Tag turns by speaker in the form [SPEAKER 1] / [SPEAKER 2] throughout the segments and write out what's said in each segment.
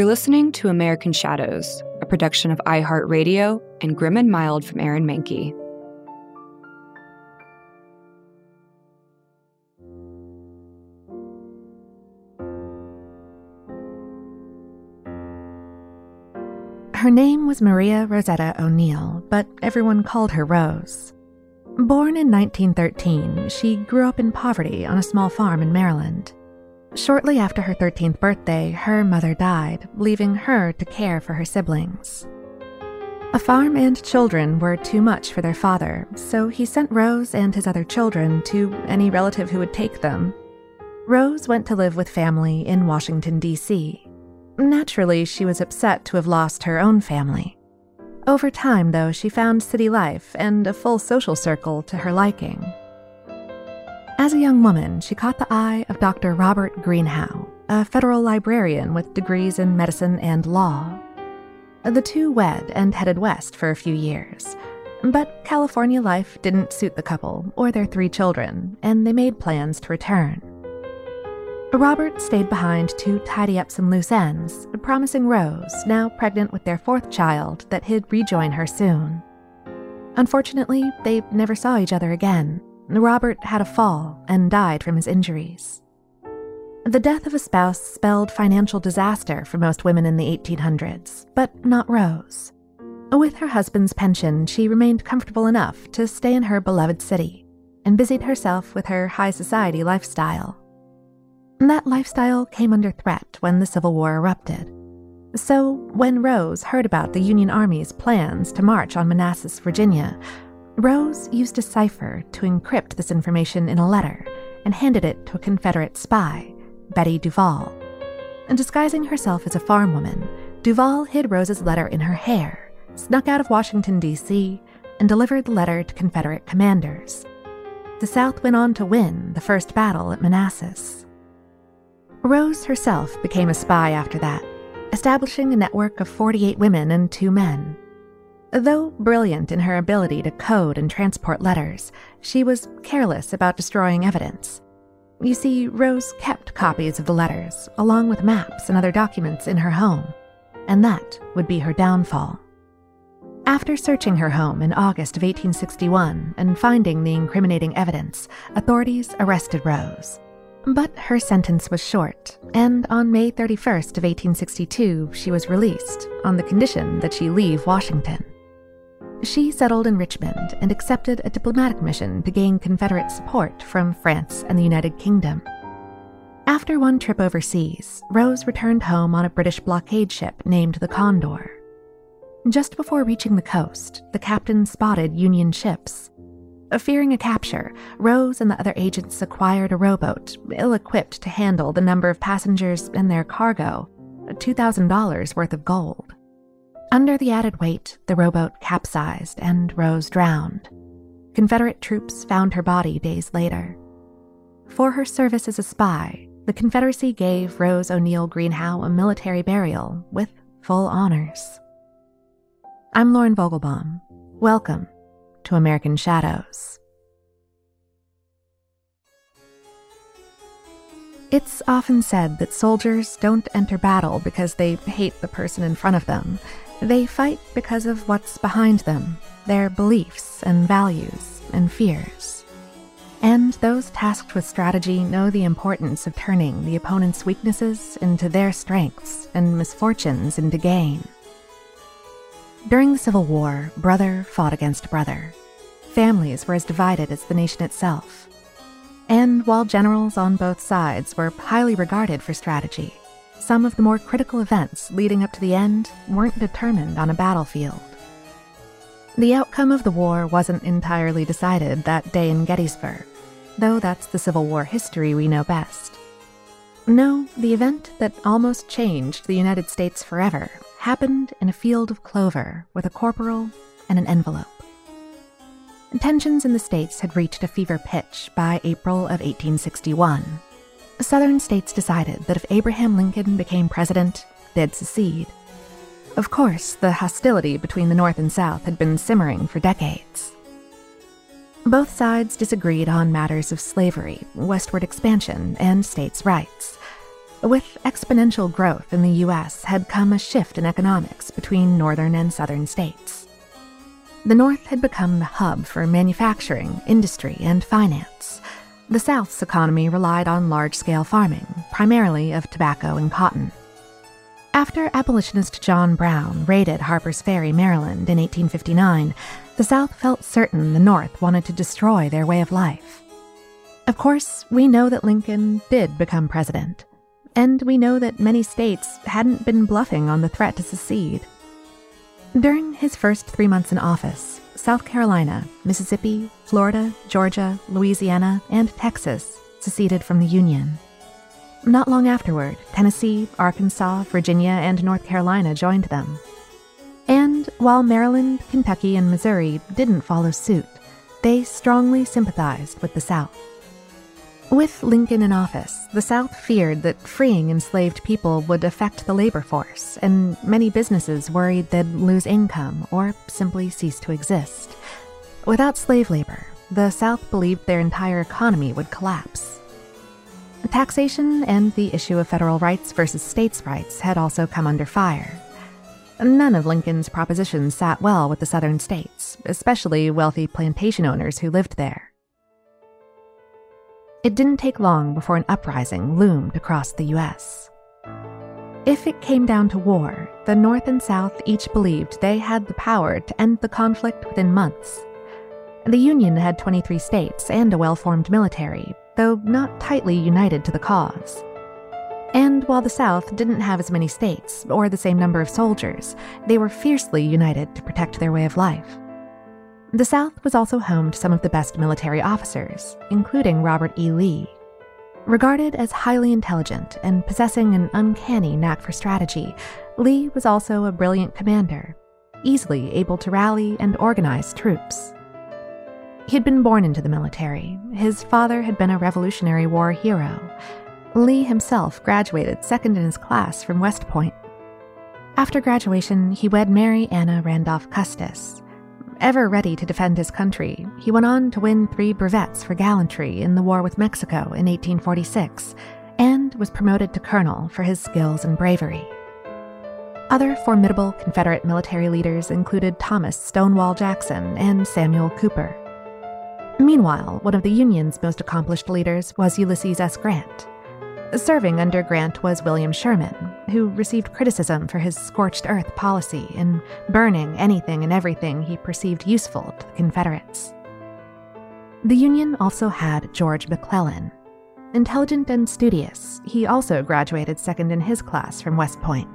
[SPEAKER 1] You're listening to American Shadows, a production of iHeartRadio and Grim and Mild from Aaron Mahnke.
[SPEAKER 2] Her name was Maria Rosetta O'Neill, but everyone called her Rose. Born in 1913, she grew up in poverty on a small farm in Maryland. Shortly after her 13th birthday, her mother died, leaving her to care for her siblings. A farm and children were too much for their father, so he sent Rose and his other children to any relative who would take them. Rose went to live with family in Washington, D.C. Naturally, she was upset to have lost her own family. Over time, though, she found city life and a full social circle to her liking. As a young woman, she caught the eye of Dr. Robert Greenhow, a federal librarian with degrees in medicine and law. The two wed and headed west for a few years. But California life didn't suit the couple or their three children, and they made plans to return. Robert stayed behind to tidy up some loose ends, promising Rose, now pregnant with their fourth child, that he'd rejoin her soon. Unfortunately, they never saw each other again. Robert had a fall and died from his injuries. The death of a spouse spelled financial disaster for most women in the 1800s, but not Rose. With her husband's pension, she remained comfortable enough to stay in her beloved city and busied herself with her high society lifestyle. That lifestyle came under threat when the Civil War erupted. So, when Rose heard about the Union Army's plans to march on Manassas, Virginia, Rose used a cipher to encrypt this information in a letter and handed it to a Confederate spy, Betty Duval. And disguising herself as a farm woman, Duval hid Rose's letter in her hair, snuck out of Washington, D.C., and delivered the letter to Confederate commanders. The South went on to win the first battle at Manassas. Rose herself became a spy after that, establishing a network of 48 women and two men. Though brilliant in her ability to code and transport letters, she was careless about destroying evidence. You see, Rose kept copies of the letters, along with maps and other documents in her home, and that would be her downfall. After searching her home in August of 1861 and finding the incriminating evidence, authorities arrested Rose. But her sentence was short, and on May 31st of 1862, she was released on the condition that she leave Washington. She settled in Richmond and accepted a diplomatic mission to gain Confederate support from France and the United Kingdom. After one trip overseas, Rose returned home on a British blockade ship named the Condor. Just before reaching the coast, the captain spotted Union ships Fearing a capture, Rose and the other agents acquired a rowboat, ill equipped to handle the number of passengers and their cargo $2,000 worth of gold. Under the added weight, the rowboat capsized and Rose drowned. Confederate troops found her body days later. For her service as a spy, the Confederacy gave Rose O'Neill Greenhow a military burial with full honors. I'm Lauren Vogelbaum. Welcome to American Shadows. It's often said that soldiers don't enter battle because they hate the person in front of them. They fight because of what's behind them, their beliefs and values and fears. And those tasked with strategy know the importance of turning the opponent's weaknesses into their strengths and misfortunes into gain. During the Civil War, brother fought against brother. Families were as divided as the nation itself. And while generals on both sides were highly regarded for strategy, some of the more critical events leading up to the end weren't determined on a battlefield. The outcome of the war wasn't entirely decided that day in Gettysburg, though that's the Civil War history we know best. No, the event that almost changed the United States forever happened in a field of clover with a corporal and an envelope. Tensions in the states had reached a fever pitch by April of 1861. Southern states decided that if Abraham Lincoln became president, they'd secede. Of course, the hostility between the North and South had been simmering for decades. Both sides disagreed on matters of slavery, westward expansion, and states' rights. With exponential growth in the U.S., had come a shift in economics between northern and southern states. The North had become the hub for manufacturing, industry, and finance. The South's economy relied on large scale farming, primarily of tobacco and cotton. After abolitionist John Brown raided Harper's Ferry, Maryland in 1859, the South felt certain the North wanted to destroy their way of life. Of course, we know that Lincoln did become president, and we know that many states hadn't been bluffing on the threat to secede. During his first three months in office, South Carolina, Mississippi, Florida, Georgia, Louisiana, and Texas seceded from the Union. Not long afterward, Tennessee, Arkansas, Virginia, and North Carolina joined them. And while Maryland, Kentucky, and Missouri didn't follow suit, they strongly sympathized with the South. With Lincoln in office, the South feared that freeing enslaved people would affect the labor force, and many businesses worried they'd lose income or simply cease to exist. Without slave labor, the South believed their entire economy would collapse. Taxation and the issue of federal rights versus states' rights had also come under fire. None of Lincoln's propositions sat well with the southern states, especially wealthy plantation owners who lived there. It didn't take long before an uprising loomed across the US. If it came down to war, the North and South each believed they had the power to end the conflict within months. The Union had 23 states and a well formed military, though not tightly united to the cause. And while the South didn't have as many states or the same number of soldiers, they were fiercely united to protect their way of life. The South was also home to some of the best military officers, including Robert E. Lee. Regarded as highly intelligent and possessing an uncanny knack for strategy, Lee was also a brilliant commander, easily able to rally and organize troops. He had been born into the military. His father had been a Revolutionary War hero. Lee himself graduated second in his class from West Point. After graduation, he wed Mary Anna Randolph Custis, Ever ready to defend his country, he went on to win three brevets for gallantry in the war with Mexico in 1846 and was promoted to colonel for his skills and bravery. Other formidable Confederate military leaders included Thomas Stonewall Jackson and Samuel Cooper. Meanwhile, one of the Union's most accomplished leaders was Ulysses S. Grant. Serving under Grant was William Sherman, who received criticism for his scorched earth policy in burning anything and everything he perceived useful to the Confederates. The Union also had George McClellan. Intelligent and studious, he also graduated second in his class from West Point.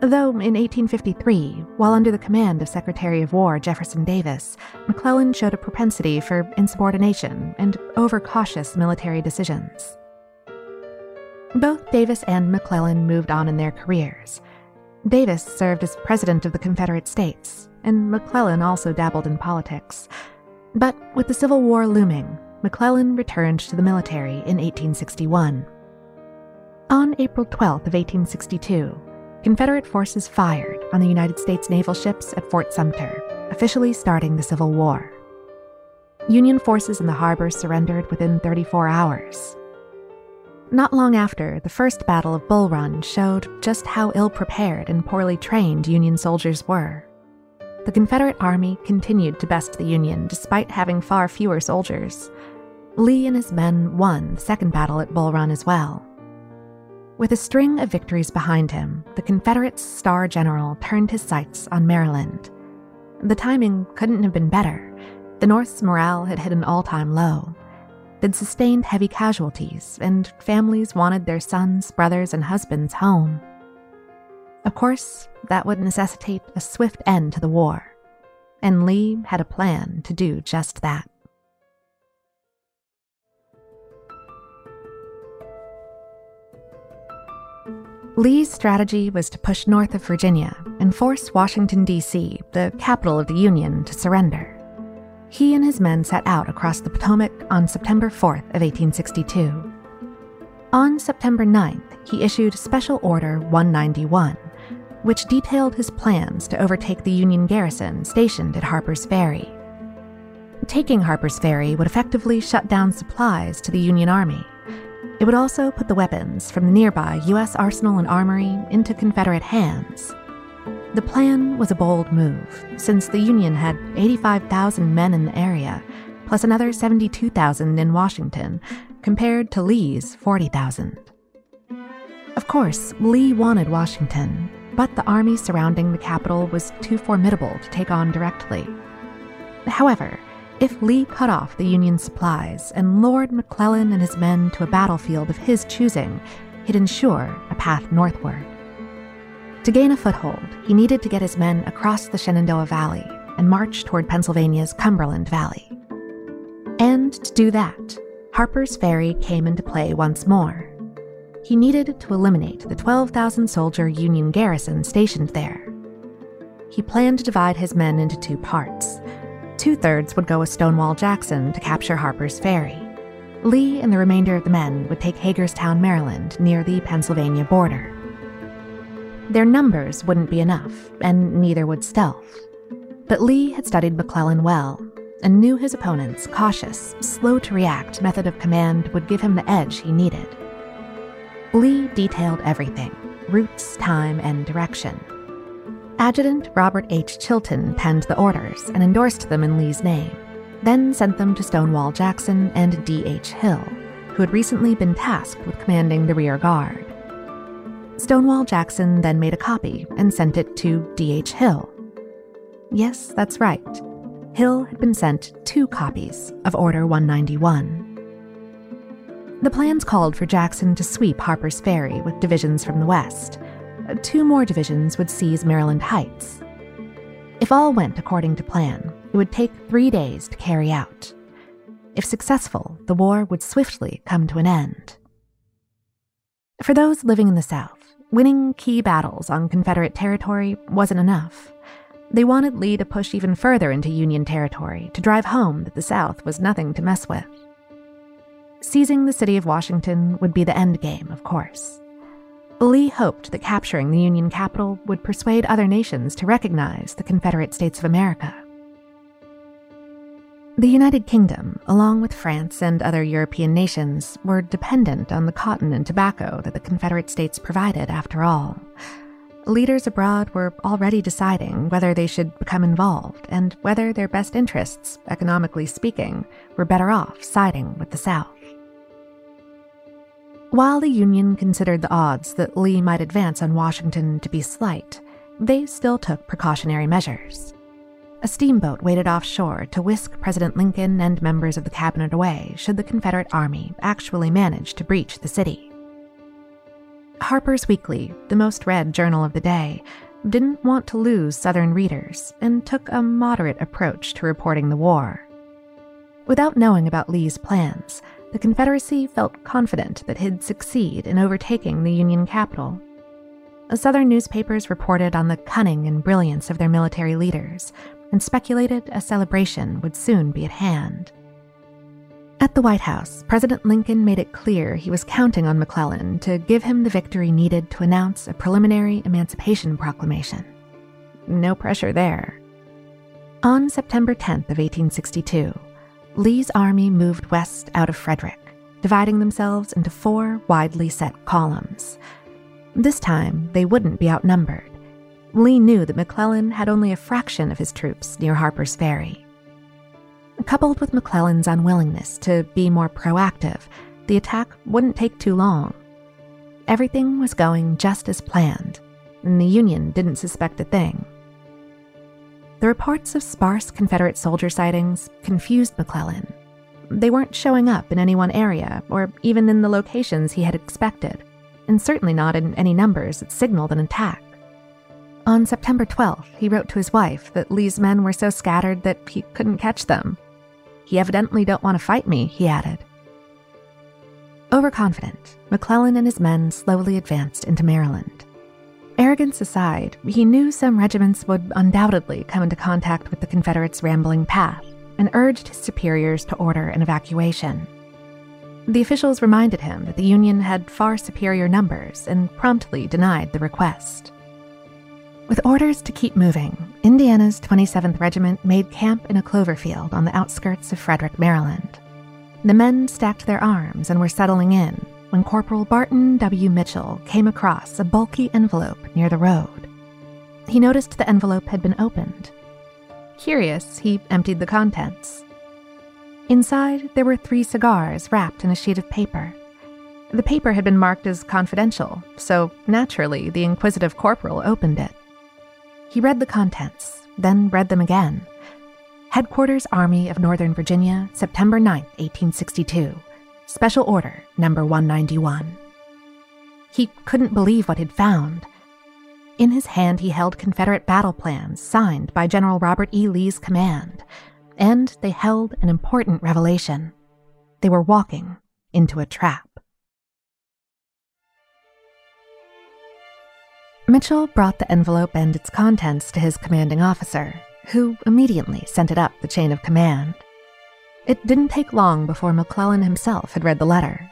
[SPEAKER 2] Though in 1853, while under the command of Secretary of War Jefferson Davis, McClellan showed a propensity for insubordination and overcautious military decisions. Both Davis and McClellan moved on in their careers. Davis served as President of the Confederate States, and McClellan also dabbled in politics. But with the Civil War looming, McClellan returned to the military in 1861. On April 12th of 1862, Confederate forces fired on the United States naval ships at Fort Sumter, officially starting the Civil War. Union forces in the harbor surrendered within 34 hours, not long after, the First Battle of Bull Run showed just how ill prepared and poorly trained Union soldiers were. The Confederate Army continued to best the Union despite having far fewer soldiers. Lee and his men won the Second Battle at Bull Run as well. With a string of victories behind him, the Confederate's star general turned his sights on Maryland. The timing couldn't have been better. The North's morale had hit an all time low they'd sustained heavy casualties, and families wanted their sons, brothers, and husbands home. Of course, that would necessitate a swift end to the war, and Lee had a plan to do just that. Lee's strategy was to push north of Virginia and force Washington, D.C., the capital of the Union, to surrender. He and his men set out across the Potomac on September 4th of 1862. On September 9th, he issued Special Order 191, which detailed his plans to overtake the Union garrison stationed at Harper's Ferry. Taking Harper's Ferry would effectively shut down supplies to the Union Army. It would also put the weapons from the nearby U.S. Arsenal and Armory into Confederate hands. The plan was a bold move, since the Union had 85,000 men in the area, plus another 72,000 in Washington, compared to Lee's 40,000. Of course, Lee wanted Washington, but the army surrounding the capital was too formidable to take on directly. However, if Lee cut off the Union supplies and lured McClellan and his men to a battlefield of his choosing, he'd ensure a path northward. To gain a foothold, he needed to get his men across the Shenandoah Valley and march toward Pennsylvania's Cumberland Valley. And to do that, Harper's Ferry came into play once more. He needed to eliminate the 12,000 soldier Union garrison stationed there. He planned to divide his men into two parts Two thirds would go with Stonewall Jackson to capture Harper's Ferry. Lee and the remainder of the men would take Hagerstown, Maryland, near the Pennsylvania border. Their numbers wouldn't be enough, and neither would stealth. But Lee had studied McClellan well and knew his opponent's cautious, slow to react method of command would give him the edge he needed. Lee detailed everything routes, time, and direction. Adjutant Robert H. Chilton penned the orders and endorsed them in Lee's name, then sent them to Stonewall Jackson and D.H. Hill, who had recently been tasked with commanding the rear guard. Stonewall Jackson then made a copy and sent it to D.H. Hill. Yes, that's right. Hill had been sent two copies of Order 191. The plans called for Jackson to sweep Harper's Ferry with divisions from the west two more divisions would seize Maryland Heights. If all went according to plan, it would take three days to carry out. If successful, the war would swiftly come to an end. For those living in the South, winning key battles on Confederate territory wasn't enough. They wanted Lee to push even further into Union territory to drive home that the South was nothing to mess with. Seizing the city of Washington would be the end game, of course. Lee hoped that capturing the Union capital would persuade other nations to recognize the Confederate States of America. The United Kingdom, along with France and other European nations, were dependent on the cotton and tobacco that the Confederate States provided, after all. Leaders abroad were already deciding whether they should become involved and whether their best interests, economically speaking, were better off siding with the South. While the Union considered the odds that Lee might advance on Washington to be slight, they still took precautionary measures. A steamboat waited offshore to whisk President Lincoln and members of the cabinet away should the Confederate Army actually manage to breach the city. Harper's Weekly, the most read journal of the day, didn't want to lose Southern readers and took a moderate approach to reporting the war. Without knowing about Lee's plans, the Confederacy felt confident that he'd succeed in overtaking the Union capital. The Southern newspapers reported on the cunning and brilliance of their military leaders and speculated a celebration would soon be at hand. At the White House, President Lincoln made it clear he was counting on McClellan to give him the victory needed to announce a preliminary Emancipation Proclamation. No pressure there. On September 10th of 1862, Lee's army moved west out of Frederick, dividing themselves into four widely set columns. This time, they wouldn't be outnumbered. Lee knew that McClellan had only a fraction of his troops near Harper's Ferry. Coupled with McClellan's unwillingness to be more proactive, the attack wouldn't take too long. Everything was going just as planned, and the Union didn't suspect a thing. The reports of sparse Confederate soldier sightings confused McClellan. They weren't showing up in any one area, or even in the locations he had expected, and certainly not in any numbers that signaled an attack. On September 12th, he wrote to his wife that Lee's men were so scattered that he couldn't catch them. He evidently don't want to fight me, he added. Overconfident, McClellan and his men slowly advanced into Maryland. Arrogance aside, he knew some regiments would undoubtedly come into contact with the Confederates' rambling path and urged his superiors to order an evacuation. The officials reminded him that the Union had far superior numbers and promptly denied the request. With orders to keep moving, Indiana's 27th Regiment made camp in a clover field on the outskirts of Frederick, Maryland. The men stacked their arms and were settling in when Corporal Barton W. Mitchell came across a bulky envelope near the road. He noticed the envelope had been opened. Curious, he emptied the contents. Inside, there were three cigars wrapped in a sheet of paper. The paper had been marked as confidential, so naturally the inquisitive corporal opened it. He read the contents, then read them again. Headquarters Army of Northern Virginia, September 9, 1862. Special Order Number 191. He couldn't believe what he'd found. In his hand, he held Confederate battle plans signed by General Robert E. Lee's command, and they held an important revelation. They were walking into a trap. Mitchell brought the envelope and its contents to his commanding officer, who immediately sent it up the chain of command. It didn't take long before McClellan himself had read the letter.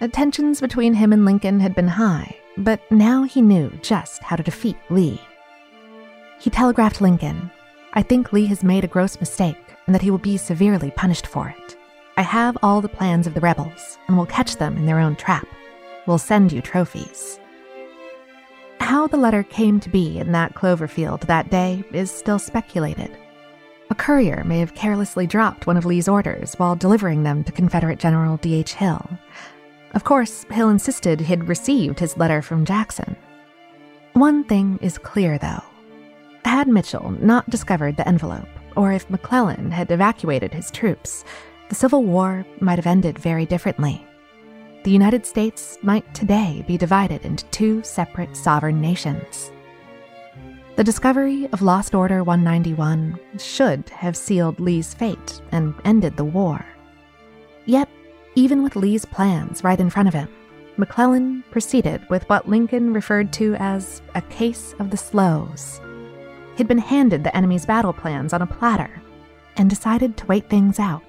[SPEAKER 2] The tensions between him and Lincoln had been high, but now he knew just how to defeat Lee. He telegraphed Lincoln I think Lee has made a gross mistake and that he will be severely punished for it. I have all the plans of the rebels and will catch them in their own trap. We'll send you trophies. How the letter came to be in that clover field that day is still speculated. A courier may have carelessly dropped one of Lee's orders while delivering them to Confederate General D.H. Hill. Of course, Hill insisted he'd received his letter from Jackson. One thing is clear, though. Had Mitchell not discovered the envelope, or if McClellan had evacuated his troops, the Civil War might have ended very differently the United States might today be divided into two separate sovereign nations. The discovery of Lost Order 191 should have sealed Lee's fate and ended the war. Yet, even with Lee's plans right in front of him, McClellan proceeded with what Lincoln referred to as a case of the slows. He'd been handed the enemy's battle plans on a platter and decided to wait things out.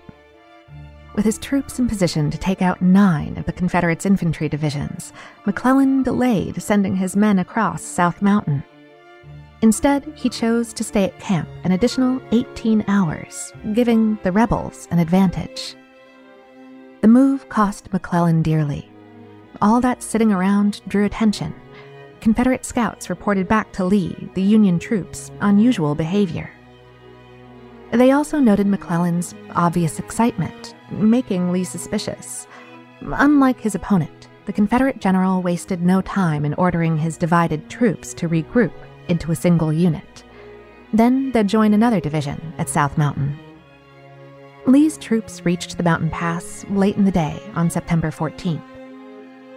[SPEAKER 2] With his troops in position to take out nine of the Confederates' infantry divisions, McClellan delayed sending his men across South Mountain. Instead, he chose to stay at camp an additional 18 hours, giving the rebels an advantage. The move cost McClellan dearly. All that sitting around drew attention. Confederate scouts reported back to Lee the Union troops' unusual behavior. They also noted McClellan's obvious excitement, making Lee suspicious. Unlike his opponent, the Confederate general wasted no time in ordering his divided troops to regroup into a single unit. Then they'd join another division at South Mountain. Lee's troops reached the mountain pass late in the day on September 14th.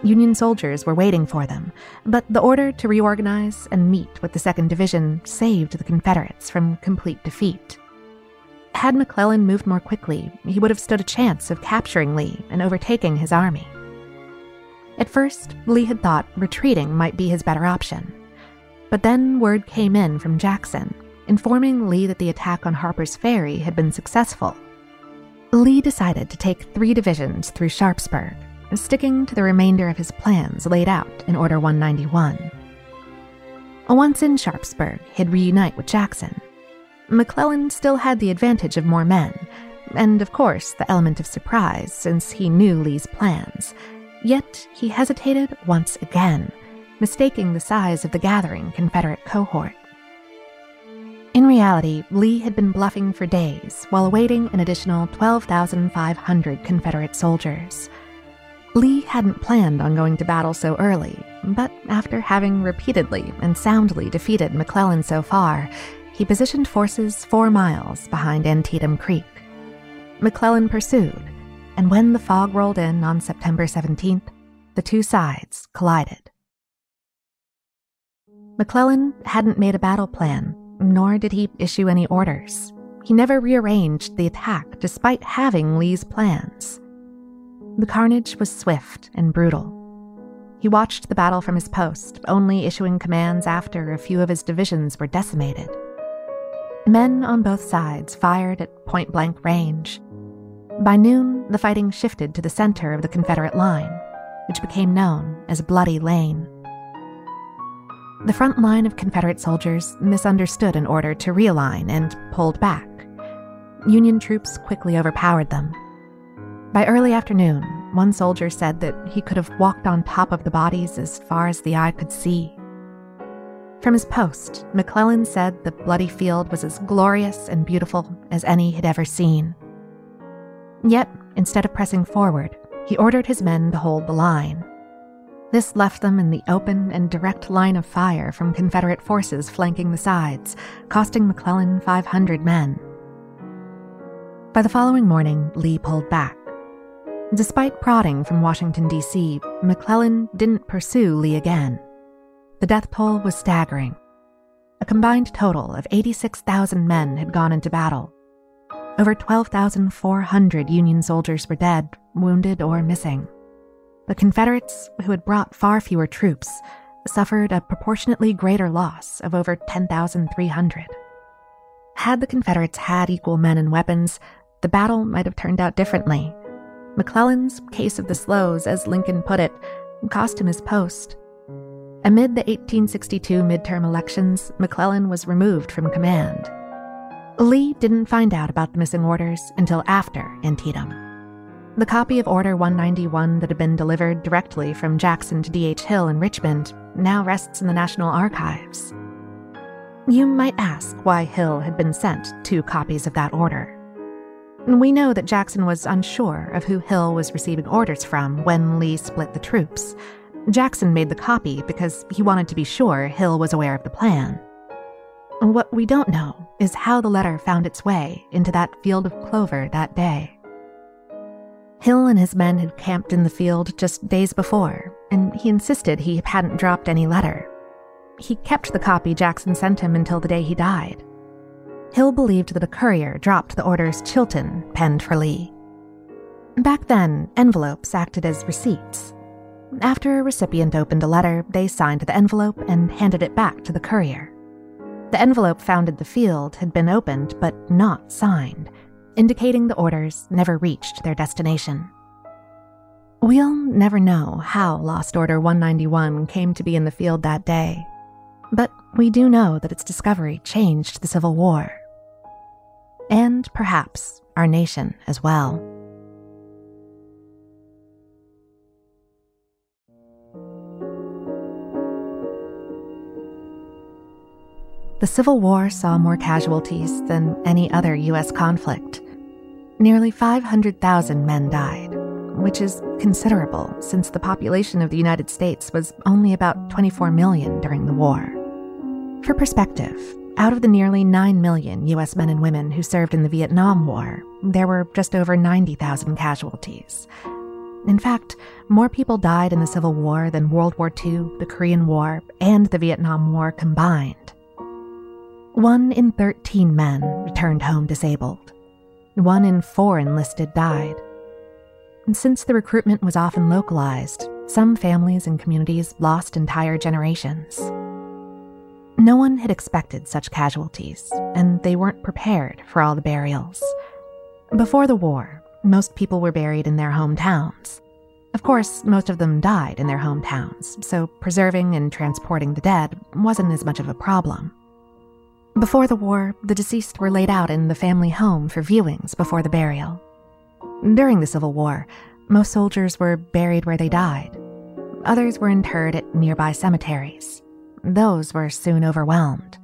[SPEAKER 2] Union soldiers were waiting for them, but the order to reorganize and meet with the 2nd Division saved the Confederates from complete defeat. Had McClellan moved more quickly, he would have stood a chance of capturing Lee and overtaking his army. At first, Lee had thought retreating might be his better option. But then word came in from Jackson, informing Lee that the attack on Harper's Ferry had been successful. Lee decided to take three divisions through Sharpsburg, sticking to the remainder of his plans laid out in Order 191. Once in Sharpsburg, he'd reunite with Jackson McClellan still had the advantage of more men, and of course the element of surprise since he knew Lee's plans. Yet he hesitated once again, mistaking the size of the gathering Confederate cohort. In reality, Lee had been bluffing for days while awaiting an additional 12,500 Confederate soldiers. Lee hadn't planned on going to battle so early, but after having repeatedly and soundly defeated McClellan so far, he positioned forces four miles behind Antietam Creek. McClellan pursued, and when the fog rolled in on September 17th, the two sides collided. McClellan hadn't made a battle plan, nor did he issue any orders. He never rearranged the attack despite having Lee's plans. The carnage was swift and brutal. He watched the battle from his post, only issuing commands after a few of his divisions were decimated. Men on both sides fired at point blank range. By noon, the fighting shifted to the center of the Confederate line, which became known as Bloody Lane. The front line of Confederate soldiers misunderstood an order to realign and pulled back. Union troops quickly overpowered them. By early afternoon, one soldier said that he could have walked on top of the bodies as far as the eye could see. From his post, McClellan said the bloody field was as glorious and beautiful as any had ever seen. Yet, instead of pressing forward, he ordered his men to hold the line. This left them in the open and direct line of fire from Confederate forces flanking the sides, costing McClellan 500 men. By the following morning, Lee pulled back. Despite prodding from Washington, D.C., McClellan didn't pursue Lee again. The death toll was staggering. A combined total of 86,000 men had gone into battle. Over 12,400 Union soldiers were dead, wounded, or missing. The Confederates, who had brought far fewer troops, suffered a proportionately greater loss of over 10,300. Had the Confederates had equal men and weapons, the battle might have turned out differently. McClellan's case of the slows, as Lincoln put it, cost him his post. Amid the 1862 midterm elections, McClellan was removed from command. Lee didn't find out about the missing orders until after Antietam. The copy of Order 191 that had been delivered directly from Jackson to D.H. Hill in Richmond now rests in the National Archives. You might ask why Hill had been sent two copies of that order. We know that Jackson was unsure of who Hill was receiving orders from when Lee split the troops. Jackson made the copy because he wanted to be sure Hill was aware of the plan. What we don't know is how the letter found its way into that field of clover that day. Hill and his men had camped in the field just days before, and he insisted he hadn't dropped any letter. He kept the copy Jackson sent him until the day he died. Hill believed that a courier dropped the orders Chilton penned for Lee. Back then, envelopes acted as receipts. After a recipient opened a letter, they signed the envelope and handed it back to the courier. The envelope found in the field had been opened but not signed, indicating the orders never reached their destination. We'll never know how Lost Order 191 came to be in the field that day, but we do know that its discovery changed the Civil War. And perhaps our nation as well. The Civil War saw more casualties than any other U.S. conflict. Nearly 500,000 men died, which is considerable since the population of the United States was only about 24 million during the war. For perspective, out of the nearly 9 million U.S. men and women who served in the Vietnam War, there were just over 90,000 casualties. In fact, more people died in the Civil War than World War II, the Korean War, and the Vietnam War combined. One in 13 men returned home disabled. One in four enlisted died. And since the recruitment was often localized, some families and communities lost entire generations. No one had expected such casualties, and they weren't prepared for all the burials. Before the war, most people were buried in their hometowns. Of course, most of them died in their hometowns, so preserving and transporting the dead wasn't as much of a problem. Before the war, the deceased were laid out in the family home for viewings before the burial. During the Civil War, most soldiers were buried where they died. Others were interred at nearby cemeteries. Those were soon overwhelmed.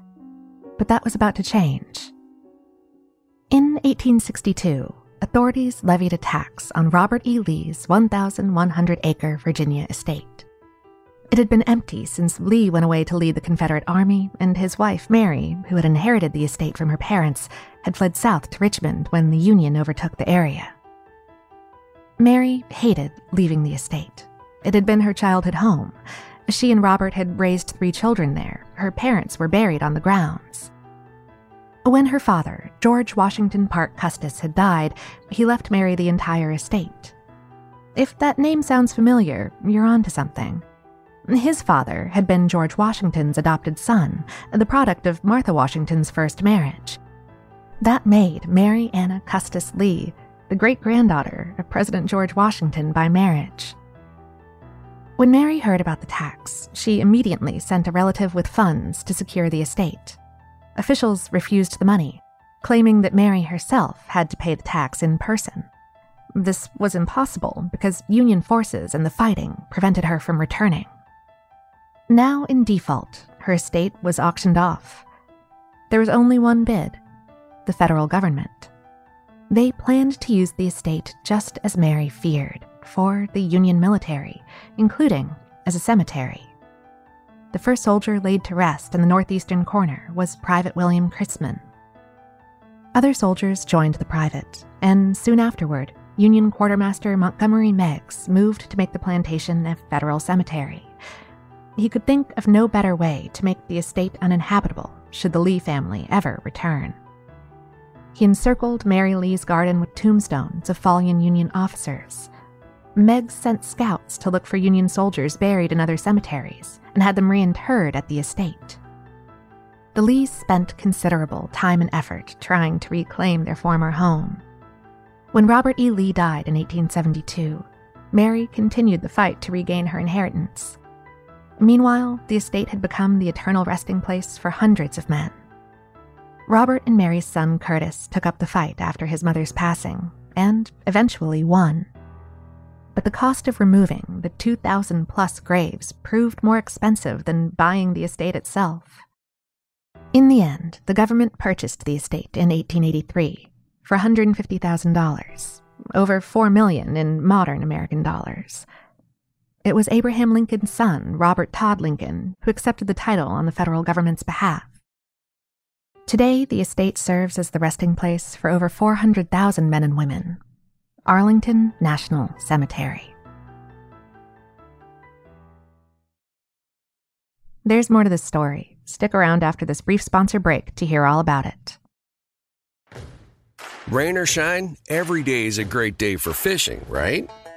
[SPEAKER 2] But that was about to change. In 1862, authorities levied a tax on Robert E. Lee's 1,100 acre Virginia estate. It had been empty since Lee went away to lead the Confederate Army, and his wife, Mary, who had inherited the estate from her parents, had fled south to Richmond when the Union overtook the area. Mary hated leaving the estate. It had been her childhood home. She and Robert had raised three children there. Her parents were buried on the grounds. When her father, George Washington Park Custis, had died, he left Mary the entire estate. If that name sounds familiar, you're onto something. His father had been George Washington's adopted son, the product of Martha Washington's first marriage. That made Mary Anna Custis Lee the great granddaughter of President George Washington by marriage. When Mary heard about the tax, she immediately sent a relative with funds to secure the estate. Officials refused the money, claiming that Mary herself had to pay the tax in person. This was impossible because Union forces and the fighting prevented her from returning. Now in default, her estate was auctioned off. There was only one bid the federal government. They planned to use the estate just as Mary feared for the Union military, including as a cemetery. The first soldier laid to rest in the northeastern corner was Private William Christman. Other soldiers joined the private, and soon afterward, Union Quartermaster Montgomery Meigs moved to make the plantation a federal cemetery. He could think of no better way to make the estate uninhabitable should the Lee family ever return. He encircled Mary Lee's garden with tombstones of fallen Union officers. Meigs sent scouts to look for Union soldiers buried in other cemeteries and had them reinterred at the estate. The Lees spent considerable time and effort trying to reclaim their former home. When Robert E. Lee died in 1872, Mary continued the fight to regain her inheritance. Meanwhile, the estate had become the eternal resting place for hundreds of men. Robert and Mary's son Custis took up the fight after his mother's passing and eventually won. But the cost of removing the 2,000 plus graves proved more expensive than buying the estate itself. In the end, the government purchased the estate in 1883 for $150,000, over 4 million in modern American dollars. It was Abraham Lincoln's son, Robert Todd Lincoln, who accepted the title on the federal government's behalf. Today, the estate serves as the resting place for over 400,000 men and women. Arlington National Cemetery. There's more to this story. Stick around after this brief sponsor break to hear all about it.
[SPEAKER 3] Rain or shine, every day is a great day for fishing, right?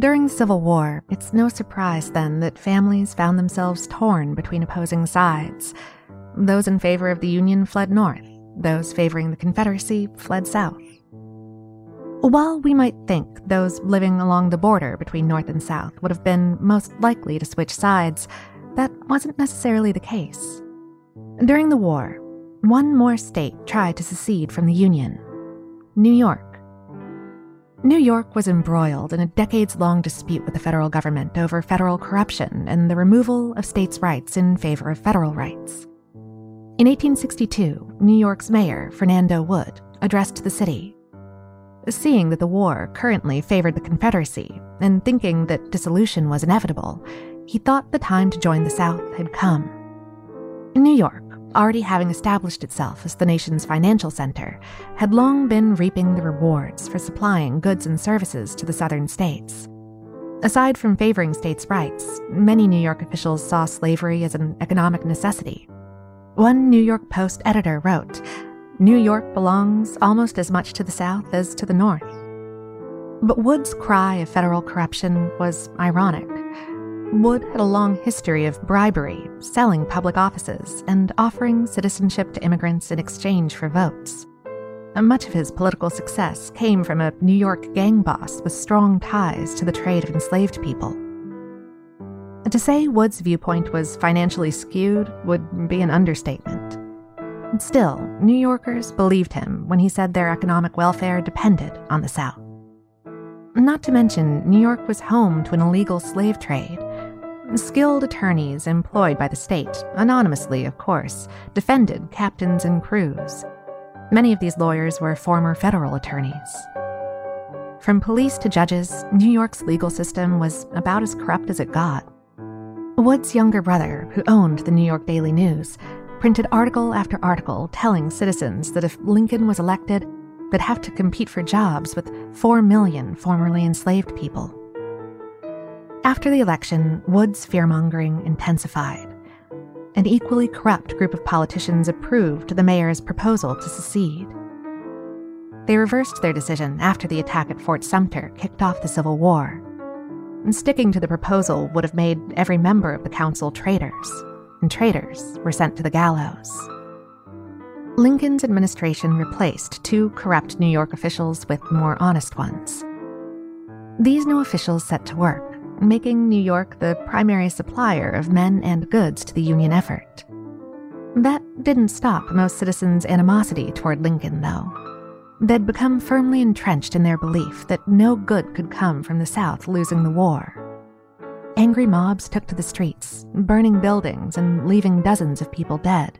[SPEAKER 2] During the Civil War, it's no surprise then that families found themselves torn between opposing sides. Those in favor of the Union fled north, those favoring the Confederacy fled south. While we might think those living along the border between North and South would have been most likely to switch sides, that wasn't necessarily the case. During the war, one more state tried to secede from the Union New York. New York was embroiled in a decades long dispute with the federal government over federal corruption and the removal of states' rights in favor of federal rights. In 1862, New York's mayor, Fernando Wood, addressed the city. Seeing that the war currently favored the Confederacy and thinking that dissolution was inevitable, he thought the time to join the South had come. In New York, already having established itself as the nation's financial center, had long been reaping the rewards for supplying goods and services to the southern states. Aside from favoring states' rights, many New York officials saw slavery as an economic necessity. One New York Post editor wrote New York belongs almost as much to the South as to the North. But Wood's cry of federal corruption was ironic. Wood had a long history of bribery, selling public offices, and offering citizenship to immigrants in exchange for votes. Much of his political success came from a New York gang boss with strong ties to the trade of enslaved people. To say Wood's viewpoint was financially skewed would be an understatement. Still, New Yorkers believed him when he said their economic welfare depended on the South. Not to mention, New York was home to an illegal slave trade Skilled attorneys employed by the state, anonymously of course, defended captains and crews. Many of these lawyers were former federal attorneys. From police to judges, New York's legal system was about as corrupt as it got. Wood's younger brother, who owned the New York Daily News, printed article after article telling citizens that if Lincoln was elected, they'd have to compete for jobs with 4 million formerly enslaved people. After the election, Wood's fearmongering intensified. An equally corrupt group of politicians approved the mayor's proposal to secede. They reversed their decision after the attack at Fort Sumter kicked off the Civil War. And sticking to the proposal would have made every member of the council traitors, and traitors were sent to the gallows. Lincoln's administration replaced two corrupt New York officials with more honest ones. These new officials set to work making New York the primary supplier of men and goods to the Union effort. That didn't stop most citizens' animosity toward Lincoln, though. They'd become firmly entrenched in their belief that no good could come from the South losing the war. Angry mobs took to the streets, burning buildings and leaving dozens of people dead.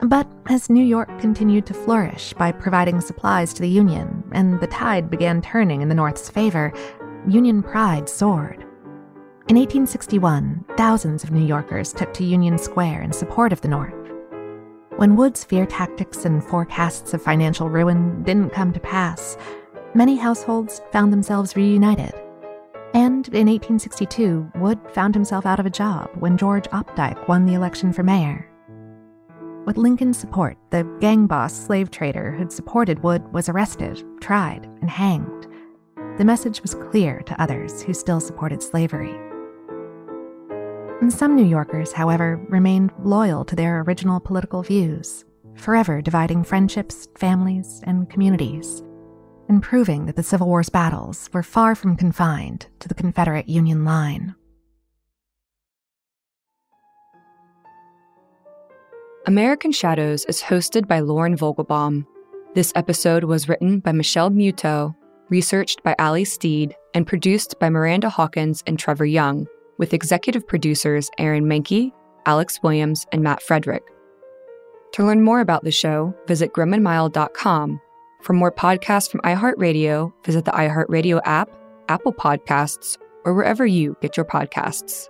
[SPEAKER 2] But as New York continued to flourish by providing supplies to the Union, and the tide began turning in the North's favor, Union pride soared. In 1861, thousands of New Yorkers took to Union Square in support of the North. When Wood's fear tactics and forecasts of financial ruin didn't come to pass, many households found themselves reunited. And in 1862, Wood found himself out of a job when George Opdyke won the election for mayor. With Lincoln's support, the gang boss slave trader who'd supported Wood was arrested, tried, and hanged the message was clear to others who still supported slavery. Some New Yorkers, however, remained loyal to their original political views, forever dividing friendships, families, and communities, and proving that the Civil War's battles were far from confined to the Confederate Union line.
[SPEAKER 1] American Shadows is hosted by Lauren Vogelbaum. This episode was written by Michelle Muto researched by Ali Steed, and produced by Miranda Hawkins and Trevor Young, with executive producers Aaron Mahnke, Alex Williams, and Matt Frederick. To learn more about the show, visit grimandmild.com. For more podcasts from iHeartRadio, visit the iHeartRadio app, Apple Podcasts, or wherever you get your podcasts.